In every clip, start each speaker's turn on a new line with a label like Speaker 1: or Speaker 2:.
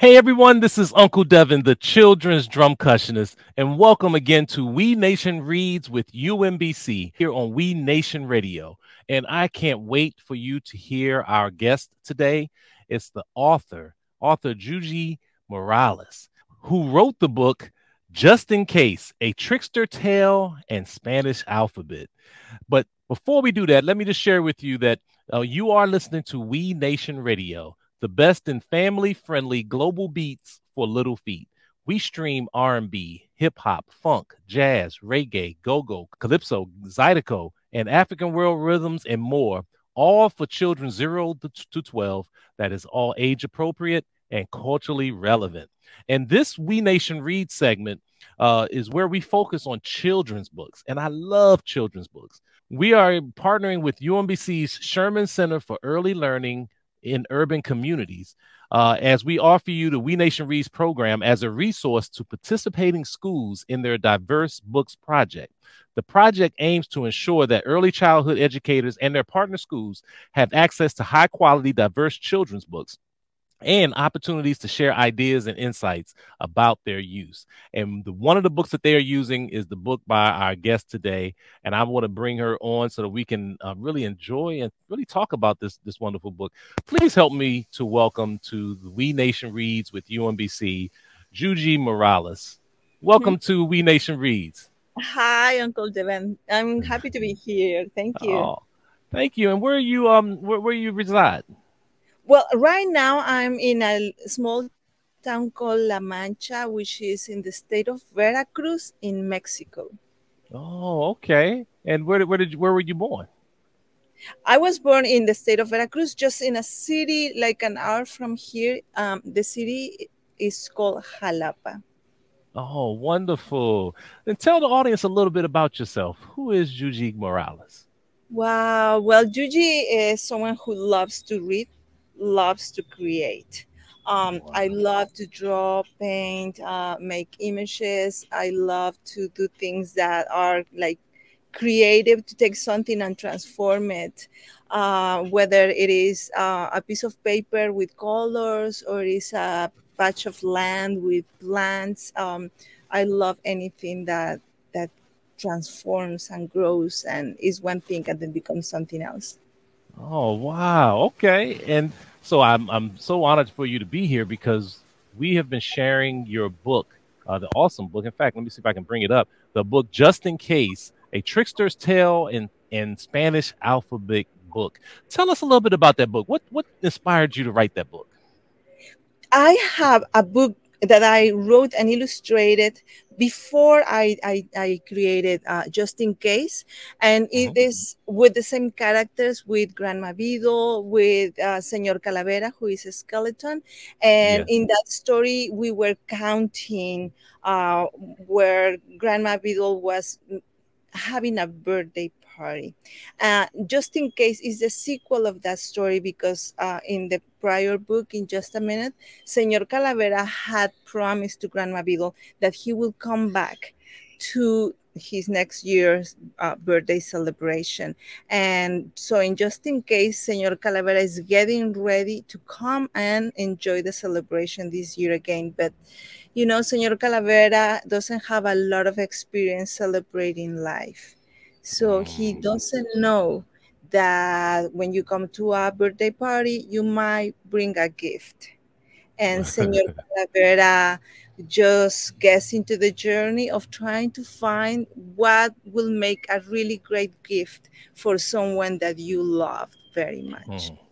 Speaker 1: Hey everyone, this is Uncle Devin, the children's drumcussionist, and welcome again to WEE Nation Reads with UMBC here on WEE Nation Radio. And I can't wait for you to hear our guest today. It's the author, author Yuyi Morales, who wrote the book Just in Case, a Trickster Tale and Spanish Alphabet. But before we do that, let me just share with you that uh, you are listening to WEE Nation Radio the best in family-friendly global beats for little feet. We stream R&B, hip hop, funk, jazz, reggae, go-go, calypso, zydeco, and African world rhythms and more, all for children 0 to 12 that is all age appropriate and culturally relevant. And this WEE Nation Read segment uh, is where we focus on children's books. And I love children's books. We are partnering with UMBC's Sherman Center for Early Learning in urban communities uh, as we offer you the WEE Nation Reads program as a resource to participating schools in their diverse books project. The project aims to ensure that early childhood educators and their partner schools have access to high quality, diverse children's books and opportunities to share ideas and insights about their use. And the, one of the books that they are using is the book by our guest today, and I want to bring her on so that we can uh, really enjoy and really talk about this this wonderful book. Please help me to welcome to the WEE Nation Reads with UMBC, Yuyi Morales. Welcome mm-hmm. to WEE Nation Reads.
Speaker 2: Hi, Uncle Devin. I'm happy to be here. Thank you. Oh,
Speaker 1: thank you. And where you um where, where you reside?
Speaker 2: Well, right now I'm in a small town called La Mancha, which is in the state of Veracruz in Mexico.
Speaker 1: Oh, okay. And where, where did you, where were you born?
Speaker 2: I was born in the state of Veracruz, just in a city like an hour from here. Um, the city is called Jalapa.
Speaker 1: Oh, wonderful. Then tell the audience a little bit about yourself. Who is Yuyi Morales?
Speaker 2: Wow. Well, Yuyi is someone who loves to read loves to create. Um, I love to draw, paint, uh, make images. I love to do things that are like creative to take something and transform it. Uh, whether it is uh, a piece of paper with colors or it is a patch of land with plants. Um, I love anything that that transforms and grows and is one thing and then becomes something else.
Speaker 1: Oh wow! Okay, and so I'm I'm so honored for you to be here because we have been sharing your book, uh, the awesome book. In fact, let me see if I can bring it up. The book, just in case, a trickster's tale in in Spanish alphabet book. Tell us a little bit about that book. What what inspired you to write that book?
Speaker 2: I have a book that I wrote and illustrated before I, I, I created uh, Just in Case. And it mm-hmm. is with the same characters with Grandma Beetle, with uh, Senor Calavera, who is a skeleton. And in that story, we were counting uh, where Grandma Beetle was having a birthday party. Uh, just in case is the sequel of that story because uh, in the prior book, in just a minute, Senor Calavera had promised to Grandma Beetle that he will come back to his next year's uh, birthday celebration. And so, in just in case, Senor Calavera is getting ready to come and enjoy the celebration this year again. But you know, Senor Calavera doesn't have a lot of experience celebrating life. So he doesn't know that when you come to a birthday party, you might bring a gift. And Senor Calavera just gets into the journey of trying to find what will make a really great gift for someone that you love very much.
Speaker 1: Hmm.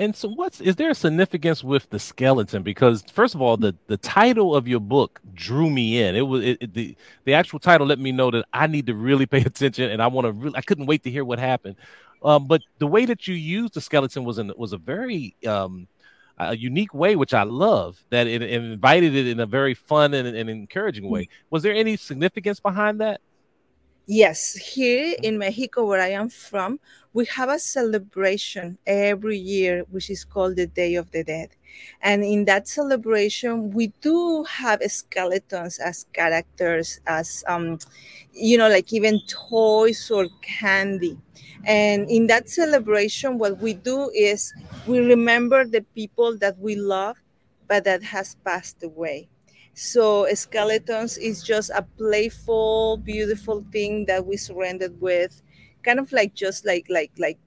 Speaker 1: And so, what's is there a significance with the skeleton? Because first of all, the the title of your book drew me in. It was it, it, the the actual title let me know that I need to really pay attention, and I want to really. I couldn't wait to hear what happened. Um, but the way that you used the skeleton was in was a very um, a unique way, which I love. That it, it invited it in a very fun and, and encouraging way. Was there any significance behind that?
Speaker 2: Yes, here in Mexico, where I am from, we have a celebration every year, which is called the Day of the Dead. And in that celebration, we do have skeletons as characters, as, um, you know, like even toys or candy. And in that celebration, what we do is we remember the people that we love but that has passed away. So skeletons is just a playful, beautiful thing that we surrendered with, kind of like just like like like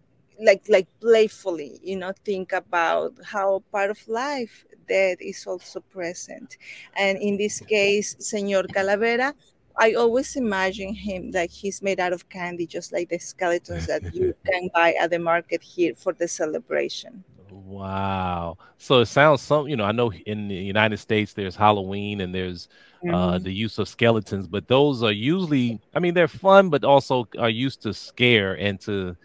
Speaker 2: like like playfully, you know, think about how part of life death is also present. And in this case, Señor Calavera, I always imagine him like he's made out of candy, just like the skeletons that you can buy at the market here for the celebration.
Speaker 1: Wow. So it sounds some, you know, I know in the United States there's Halloween and there's uh, mm-hmm. uh, the use of skeletons, but those are usually, I mean, they're fun, but also are used to scare and to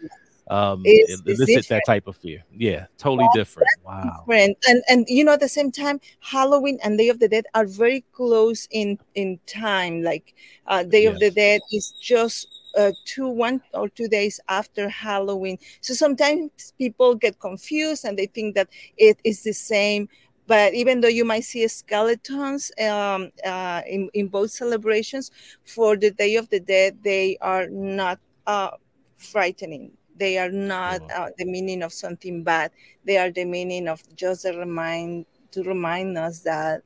Speaker 1: um it's, it's elicit that type of fear yeah totally different wow
Speaker 2: different. and and you know at the same time halloween and day of the dead are very close in in time like uh day yes. of the dead is just uh, two one or two days after halloween. So sometimes people get confused and they think that it is the same but even though you might see skeletons um, uh, in, in both celebrations for the day of the dead they are not uh, frightening. They are not uh, the meaning of something bad. They are the meaning of just a remind to remind us that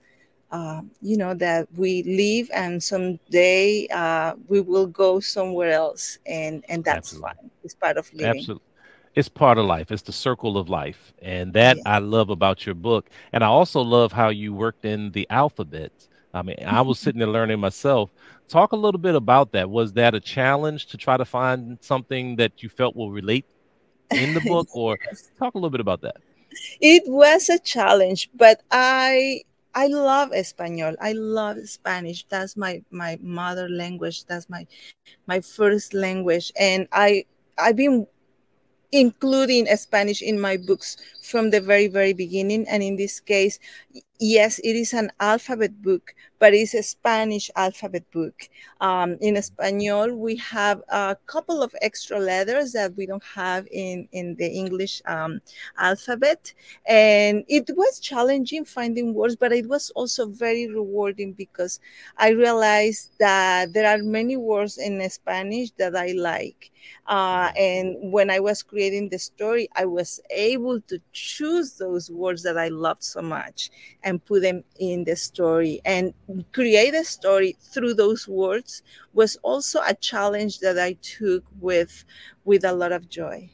Speaker 2: uh, you know that we live and someday uh, we will go somewhere else, and and that's Absolutely. fine. It's part of living.
Speaker 1: Absolutely it's part of life. It's the circle of life. And that yeah. I love about your book. And I also love how you worked in the alphabet. I mean, I was sitting there learning myself. Talk a little bit about that. Was that a challenge to try to find something that you felt will relate in the book, or talk a little bit about that?
Speaker 2: It was a challenge, but I I love Espanol. I love Spanish. That's my my mother language. That's my my first language, and I I've been including Spanish in my books from the very very beginning. And in this case, yes, it is an alphabet book, but it's a Spanish alphabet book. Um, in Espanol, we have a couple of extra letters that we don't have in, in the English um, alphabet. And it was challenging finding words, but it was also very rewarding because I realized that there are many words in Spanish that I like. Uh, and when I was creating the story, I was able to choose those words that I loved so much and put them in the story. And create a story through those words was also a challenge that I took with with a lot of joy.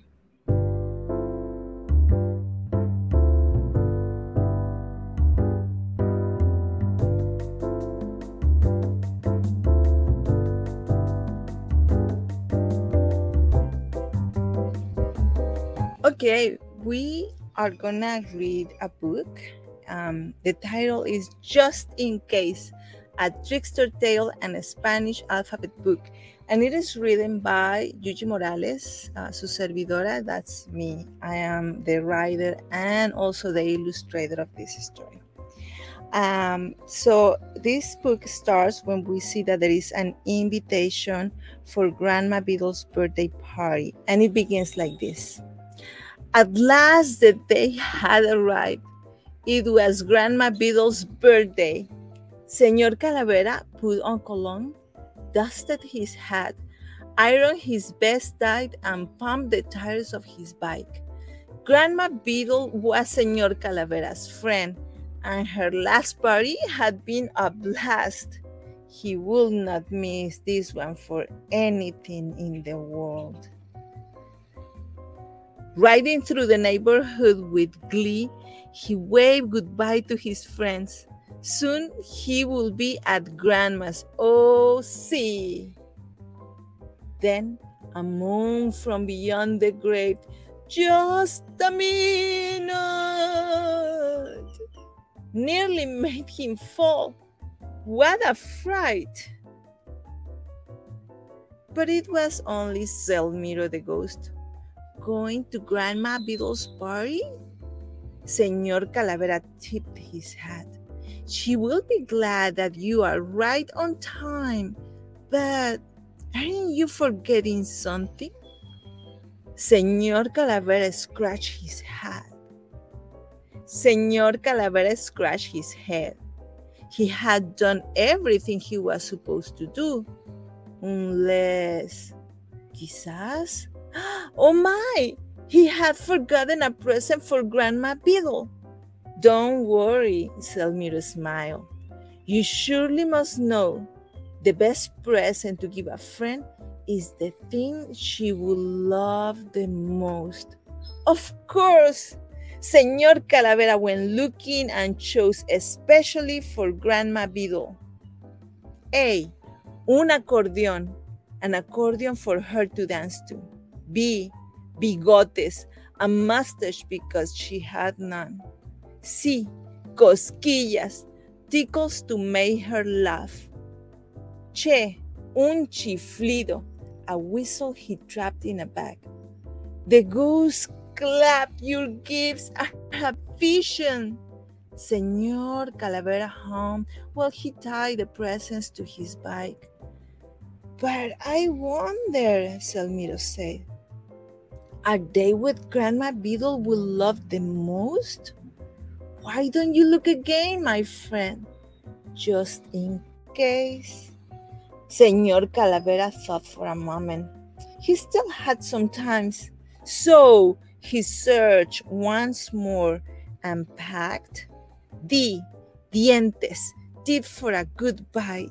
Speaker 2: Okay, we are gonna read a book um, the title is Just in Case, a Trickster Tale and a Spanish Alphabet Book. And it is written by Yuyi Morales, uh, su servidora, that's me. I am the writer and also the illustrator of this story. Um, so this book starts when we see that there is an invitation for Grandma Beetle's birthday party, and it begins like this. At last the day had arrived it was Grandma Beetle's birthday. Senor Calavera put on cologne, dusted his hat, ironed his best tie, and pumped the tires of his bike. Grandma Beetle was Senor Calavera's friend, and her last party had been a blast. He would not miss this one for anything in the world. Riding through the neighborhood with glee, he waved goodbye to his friends. Soon he will be at Grandma's. Oh, see. Then a moon from beyond the grave. Just a minute. Nearly made him fall. What a fright! But it was only Zelmiro the ghost going to Grandma Beetle's party? Senor Calavera tipped his hat. She will be glad that you are right on time, but aren't you forgetting something? Senor Calavera scratched his head. Senor Calavera scratched his head. He had done everything he was supposed to do, unless, quizás, oh my, he had forgotten a present for Grandma Beetle. Don't worry, Zelmiro smiled. You surely must know the best present to give a friend is the thing she will love the most. Of course, Señor Calavera went looking and chose especially for Grandma Beetle. A. Un acordeón, an accordion for her to dance to. B. Bigotes, a mustache because she had none. C. Cosquillas, tickles to make her laugh. Che, un chiflido, a whistle he trapped in a bag. The goose clap your gifts are a vision. Senor Calavera hummed while he tied the presents to his bike. But I wonder, Zelmiro said, are they what Grandma Beetle will love the most? Why don't you look again, my friend? Just in case. Senor Calavera thought for a moment. He still had some time, so he searched once more and packed. D. Dientes, teeth for a good bite.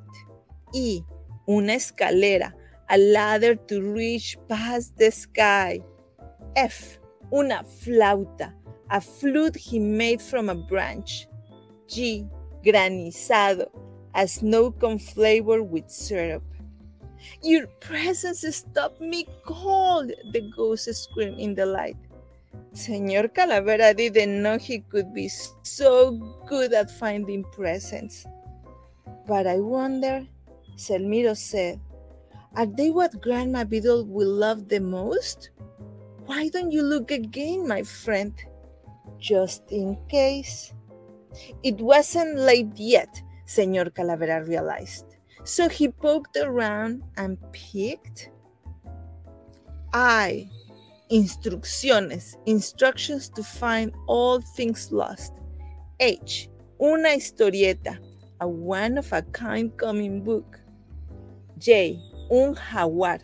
Speaker 2: E. Una escalera, a ladder to reach past the sky. F. Una flauta, a flute he made from a branch. G. Granizado, a snow cone flavor with syrup. Your presence stopped me cold, the ghost screamed in the light. Senor Calavera didn't know he could be so good at finding presents. But I wonder, Zelmiro said, are they what Grandma Beetle will love the most? Why don't you look again, my friend? Just in case. It wasn't late yet, Senor Calavera realized. So he poked around and picked. I Instrucciones, instructions to find all things lost. H, una historieta, a one of a kind coming book. J, un jaguar,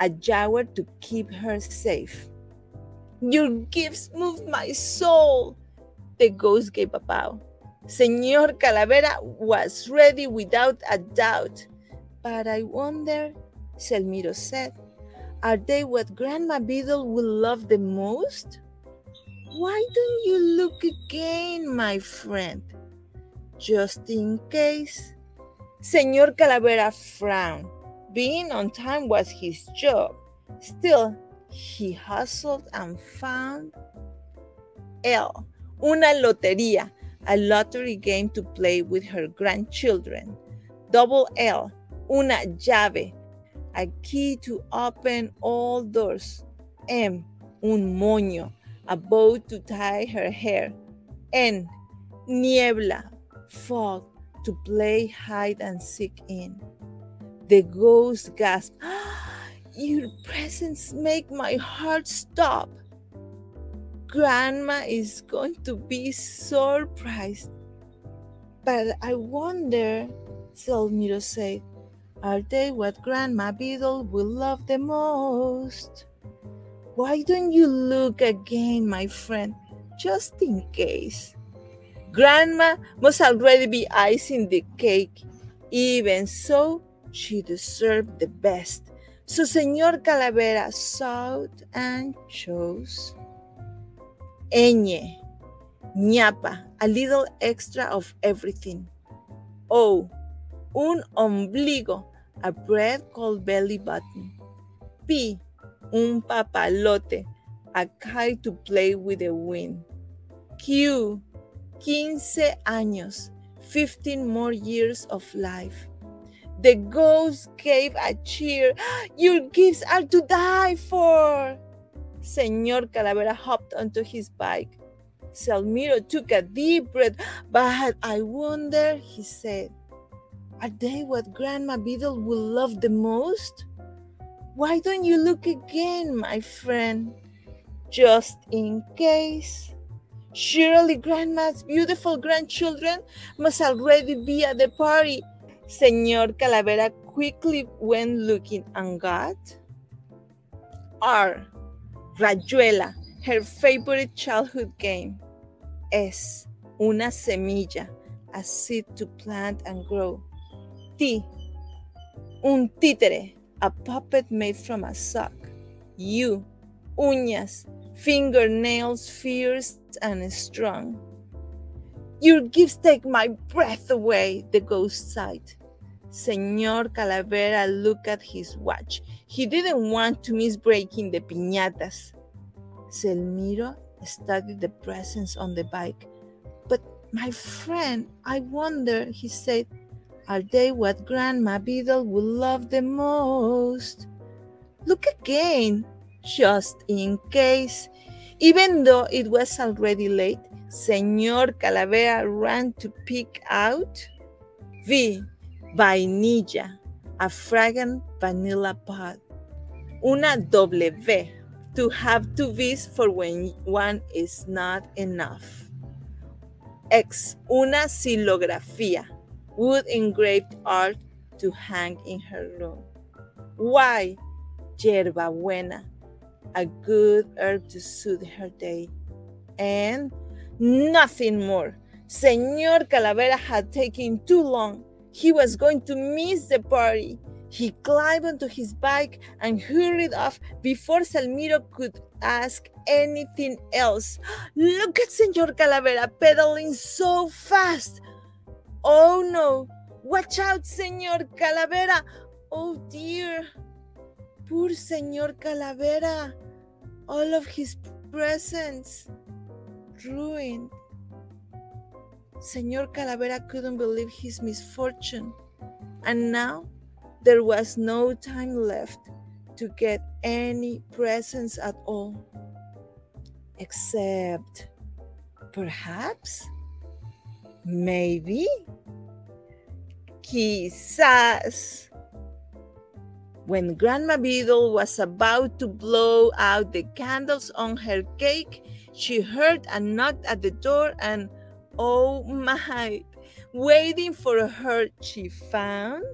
Speaker 2: a jaguar to keep her safe. Your gifts move my soul. The ghost gave a bow. Senor Calavera was ready without a doubt. But I wonder, Zelmiro said, are they what Grandma Beetle will love the most? Why don't you look again, my friend? Just in case. Senor Calavera frowned. Being on time was his job. Still, he hustled and found L. Una lotería, a lottery game to play with her grandchildren. Double L. Una llave, a key to open all doors. M, un moño, a bow to tie her hair. N, niebla, fog, to play hide and seek in. The ghost gasped, ah! Your presence make my heart stop. Grandma is going to be surprised. But I wonder, Zelmiro said, are they what Grandma Beetle will love the most? Why don't you look again, my friend, just in case? Grandma must already be icing the cake. Even so, she deserved the best. So Señor Calavera sought and chose. Eñe, ñapa, a little extra of everything. O, un ombligo, a bread called belly button. P, un papalote, a kite to play with the wind. Q, quince años, 15 more years of life. The ghost gave a cheer. Your gifts are to die for. Senor Calavera hopped onto his bike. Zelmiro took a deep breath. But I wonder, he said, are they what Grandma Beetle will love the most? Why don't you look again, my friend? Just in case. Surely Grandma's beautiful grandchildren must already be at the party. Senor Calavera quickly went looking and got R. Rayuela, her favorite childhood game. S. una semilla, a seed to plant and grow. T, un títere, a puppet made from a sock. U, uñas, fingernails fierce and strong. Your gifts take my breath away, the ghost sighed. Señor Calavera looked at his watch. He didn't want to miss breaking the piñatas. Zelmiro studied the presents on the bike. But my friend, I wonder, he said, are they what Grandma Beetle would love the most? Look again, just in case. Even though it was already late, Señor Calavera ran to pick out V. Vainilla, a fragrant vanilla pod. Una W to have two V's for when one is not enough. X. Una xilografía, wood engraved art to hang in her room. Y. Yerba buena, a good herb to soothe her day. And nothing more. Señor Calavera had taken too long. He was going to miss the party. He climbed onto his bike and hurried off before Zelmiro could ask anything else. Look at Senor Calavera pedaling so fast. Oh no! Watch out, Senor Calavera! Oh dear! Poor Senor Calavera! All of his presents ruined. Senor Calavera couldn't believe his misfortune. And now there was no time left to get any presents at all. Except, perhaps, maybe, quizás. When Grandma Beetle was about to blow out the candles on her cake, she heard a knock at the door and, oh my, waiting for her, she found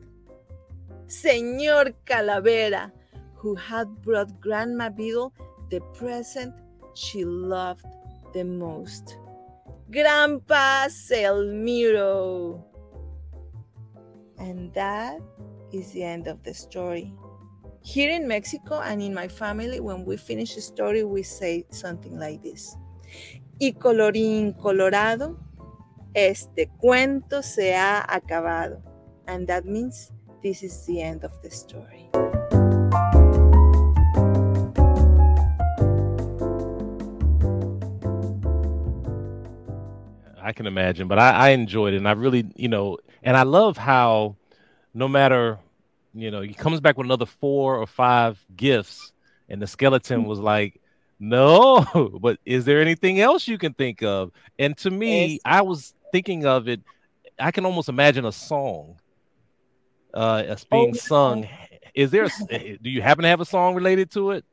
Speaker 2: Señor Calavera, who had brought Grandma Beetle the present she loved the most. Grandpa Zelmiro. And that is the end of the story. Here in Mexico and in my family, when we finish a story, we say something like this. Y colorín colorado, este cuento se ha acabado. And that means this is the end of the story.
Speaker 1: I can imagine, but I, I enjoyed it, and I really, you know, and I love how no matter, you know, he comes back with another four or five gifts, and the skeleton was like, no, but is there anything else you can think of? And to me. I was thinking of it. I can almost imagine a song uh, as being oh, sung. Is there? A, do you happen to have a song related to it?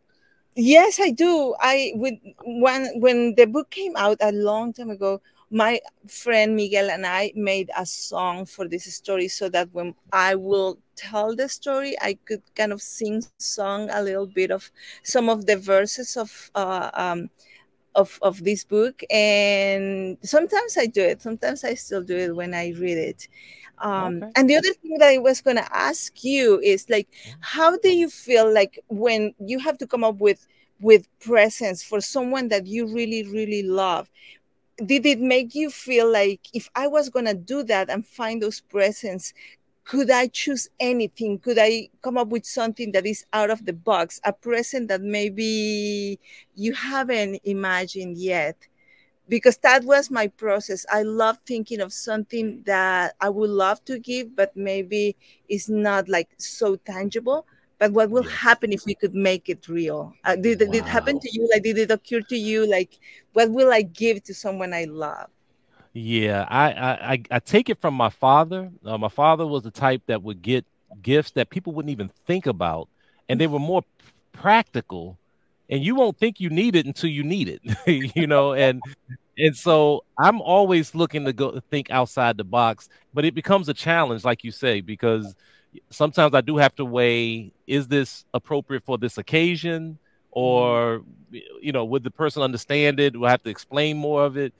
Speaker 2: Yes, I do. I with when when the book came out a long time ago, my friend Miguel and I made a song for this story so that when I will tell the story, I could kind of sing song a little bit of some of the verses of uh, um, of of this book. And sometimes I do it. Sometimes I still do it when I read it. Um, okay. And the other thing that I was going to ask you is like, how do you feel like when you have to come up with with presents for someone that you really really love? Did it make you feel like if I was going to do that and find those presents, could I choose anything? Could I come up with something that is out of the box, a present that maybe you haven't imagined yet? because that was my process. I love thinking of something that I would love to give, but maybe it's not like so tangible. But what will happen if we could make it real? Uh, did, wow. did it happen to you? Like, did it occur to you? Like, what will I give to someone I love?
Speaker 1: Yeah, I I, I take it from my father. Uh, my father was the type that would get gifts that people wouldn't even think about, and they were more practical and you won't think you need it until you need it you know and and so i'm always looking to go think outside the box but it becomes a challenge like you say because sometimes i do have to weigh is this appropriate for this occasion or you know would the person understand it? Do i have to explain more of it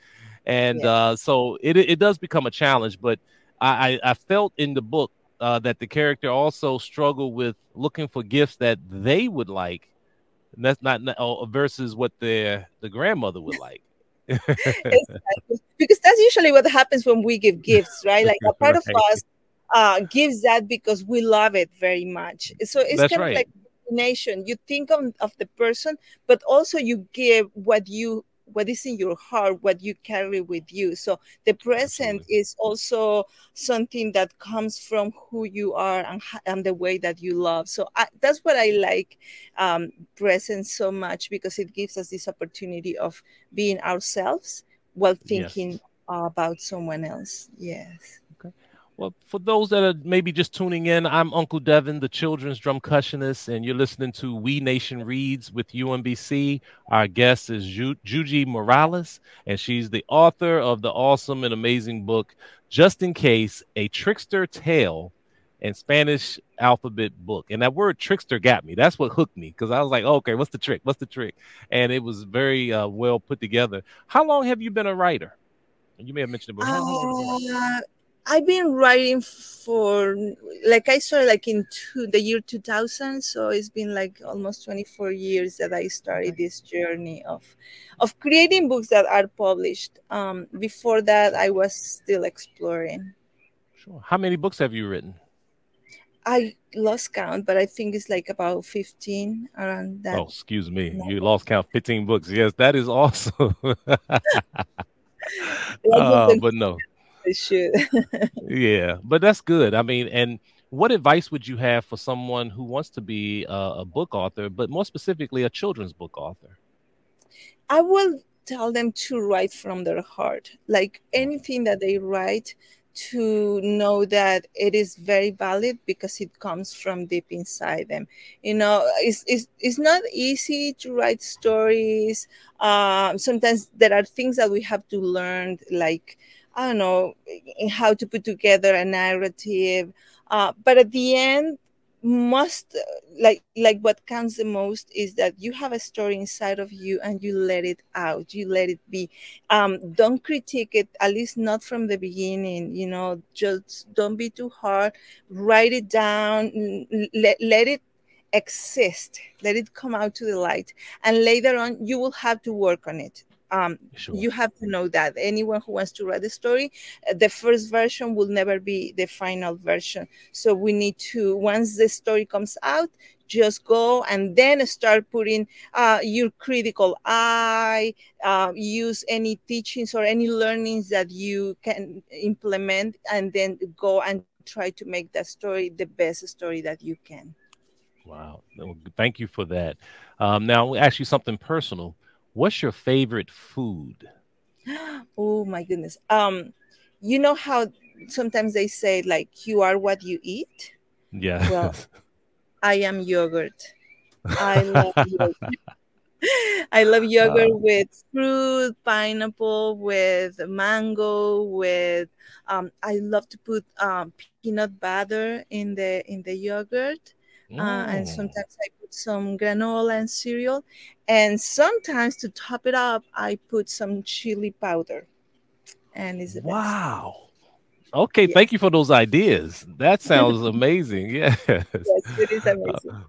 Speaker 1: and yeah. uh, so it it does become a challenge. But I I felt in the book uh, that the character also struggled with looking for gifts that they would like, and that's not oh, versus what their the grandmother would like.
Speaker 2: exactly. Because that's usually what happens when we give gifts, right? Like a part right. of us uh, gives that because we love it very much. So it's that's kind right. of like nation. You think of, of the person, but also you give what you what is in your heart, what you carry with you. So the present Absolutely. is also something that comes from who you are and, and the way that you love. So I, that's what I like um, present so much because it gives us this opportunity of being ourselves while thinking yes. about someone else. Yes.
Speaker 1: Well, for those that are maybe just tuning in, I'm Uncle Devin, the children's drumcussionist, and you're listening to WEE Nation Reads with UMBC. Our guest is Ju- Yuyi Morales, and she's the author of the awesome and amazing book, Just in Case, A Trickster Tale and Spanish alphabet book. And that word trickster got me. That's what hooked me because I was like, okay, what's the trick? What's the trick? And it was very uh, well put together. How long have you been a writer? You may have mentioned it before.
Speaker 2: Uh, I've been writing for like I started like in two, the year 2000 so it's been like almost 24 years that I started this journey of of creating books that are published. Um, before that I was still exploring.
Speaker 1: Sure. How many books have you written?
Speaker 2: I lost count but I think it's like about 15 around that.
Speaker 1: Oh excuse me. You lost count 15 books. Yes that is awesome. Uh, but no
Speaker 2: should.
Speaker 1: yeah, but that's good. I mean, and what advice would you have for someone who wants to be a, a book author, but more specifically, a children's book author?
Speaker 2: I will tell them to write from their heart. Like anything that they write, to know that it is very valid because it comes from deep inside them you know it's, it's, it's not easy to write stories um, sometimes there are things that we have to learn like I don't know how to put together a narrative. Uh, but at the end, must like like what counts the most is that you have a story inside of you and you let it out you let it be um don't critique it at least not from the beginning you know just don't be too hard write it down let, let it exist let it come out to the light and later on you will have to work on it um, sure. You have to know that anyone who wants to write a story, uh, the first version will never be the final version. So we need to, once the story comes out, just go and then start putting uh, your critical eye, uh, use any teachings or any learnings that you can implement, and then go and try to make that story the best story that you can.
Speaker 1: Wow. Thank you for that. Um, now, I'll ask you something personal. What's your favorite food?
Speaker 2: Oh my goodness. Um, you know how sometimes they say like you are what you eat?
Speaker 1: Yeah.
Speaker 2: Well, I am yogurt. I love yogurt. I love yogurt uh, with fruit, pineapple, with mango, with um, I love to put um, peanut butter in the in the yogurt, uh, and sometimes I put some granola and cereal, and sometimes to top it up, I put some chili powder. And it's
Speaker 1: wow. Okay, yes. thank you for those ideas. That sounds amazing. Yes. Yes,
Speaker 2: it is amazing. Uh,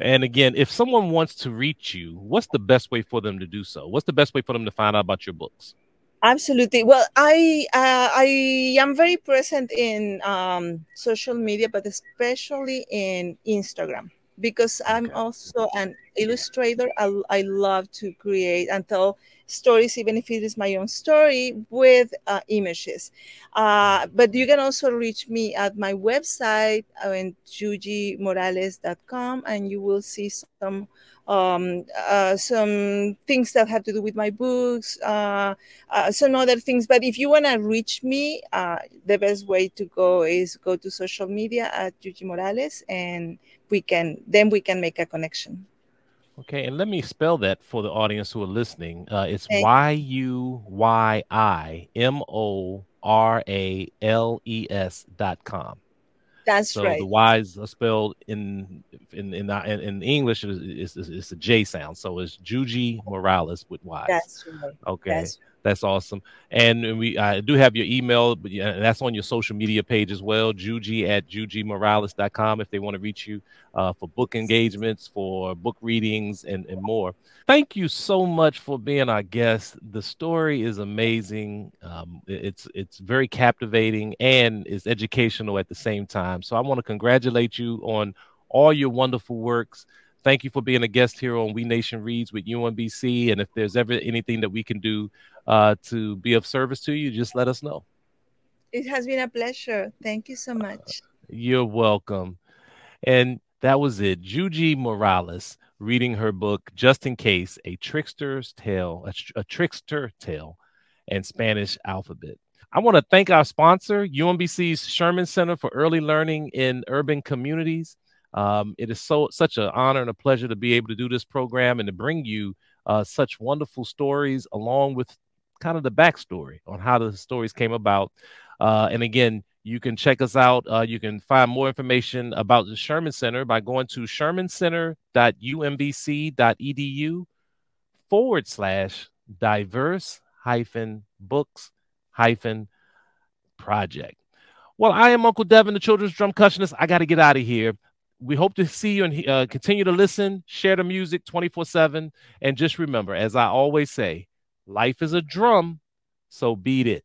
Speaker 1: and again, if someone wants to reach you, what's the best way for them to do so? What's the best way for them to find out about your books?
Speaker 2: Absolutely. Well, I uh, I am very present in um, social media, but especially in Instagram because I'm also an illustrator. I, I love to create and tell stories, even if it is my own story, with uh, images. Uh, but you can also reach me at my website, uh, yuyimorales.com, and you will see some um, uh, some things that have to do with my books, uh, uh, some other things. But if you want to reach me, uh, the best way to go is go to social media at Yuyi Morales, and we can then we can make a connection.
Speaker 1: Okay, and let me spell that for the audience who are listening. Uh, it's Y U Y I M O R A L E S dot com.
Speaker 2: That's right.
Speaker 1: so
Speaker 2: right.
Speaker 1: The Y's are spelled in in in in, in English. It's, it's, it's, a J sound, so it's Yuyi Morales with Y.
Speaker 2: That's right.
Speaker 1: Okay.
Speaker 2: That's
Speaker 1: That's awesome. And we I do have your email, but that's on your social media page as well, yuyi at yuyimorales.com if they want to reach you uh, for book engagements, for book readings, and, and more. Thank you so much for being our guest. The story is amazing. Um, it's it's very captivating and is educational at the same time. So I want to congratulate you on all your wonderful works thank you for being a guest here on WEE Nation Reads with UMBC. And if there's ever anything that we can do uh, to be of service to you, just let us know.
Speaker 2: It has been a pleasure. Thank you so much.
Speaker 1: You're welcome. And that was it. Yuyi Morales reading her book, Just in Case, A Trickster's Tale, a, a Trickster Tale, and Spanish Alphabet. I want to thank our sponsor, UMBC's Sherman Center for Early Learning in Urban Communities. Um, it is so such an honor and a pleasure to be able to do this program and to bring you uh, such wonderful stories along with kind of the backstory on how the stories came about. Uh, and again, you can check us out. Uh, you can find more information about the Sherman Center by going to shermancenter.umbc.edu forward slash diverse hyphen books hyphen project. Well, I am Uncle Devin, the children's drumcussionist. I got to get out of here we hope to see you and uh, continue to listen, share the music 24 7. And just remember, as I always say, life is a drum, so beat it.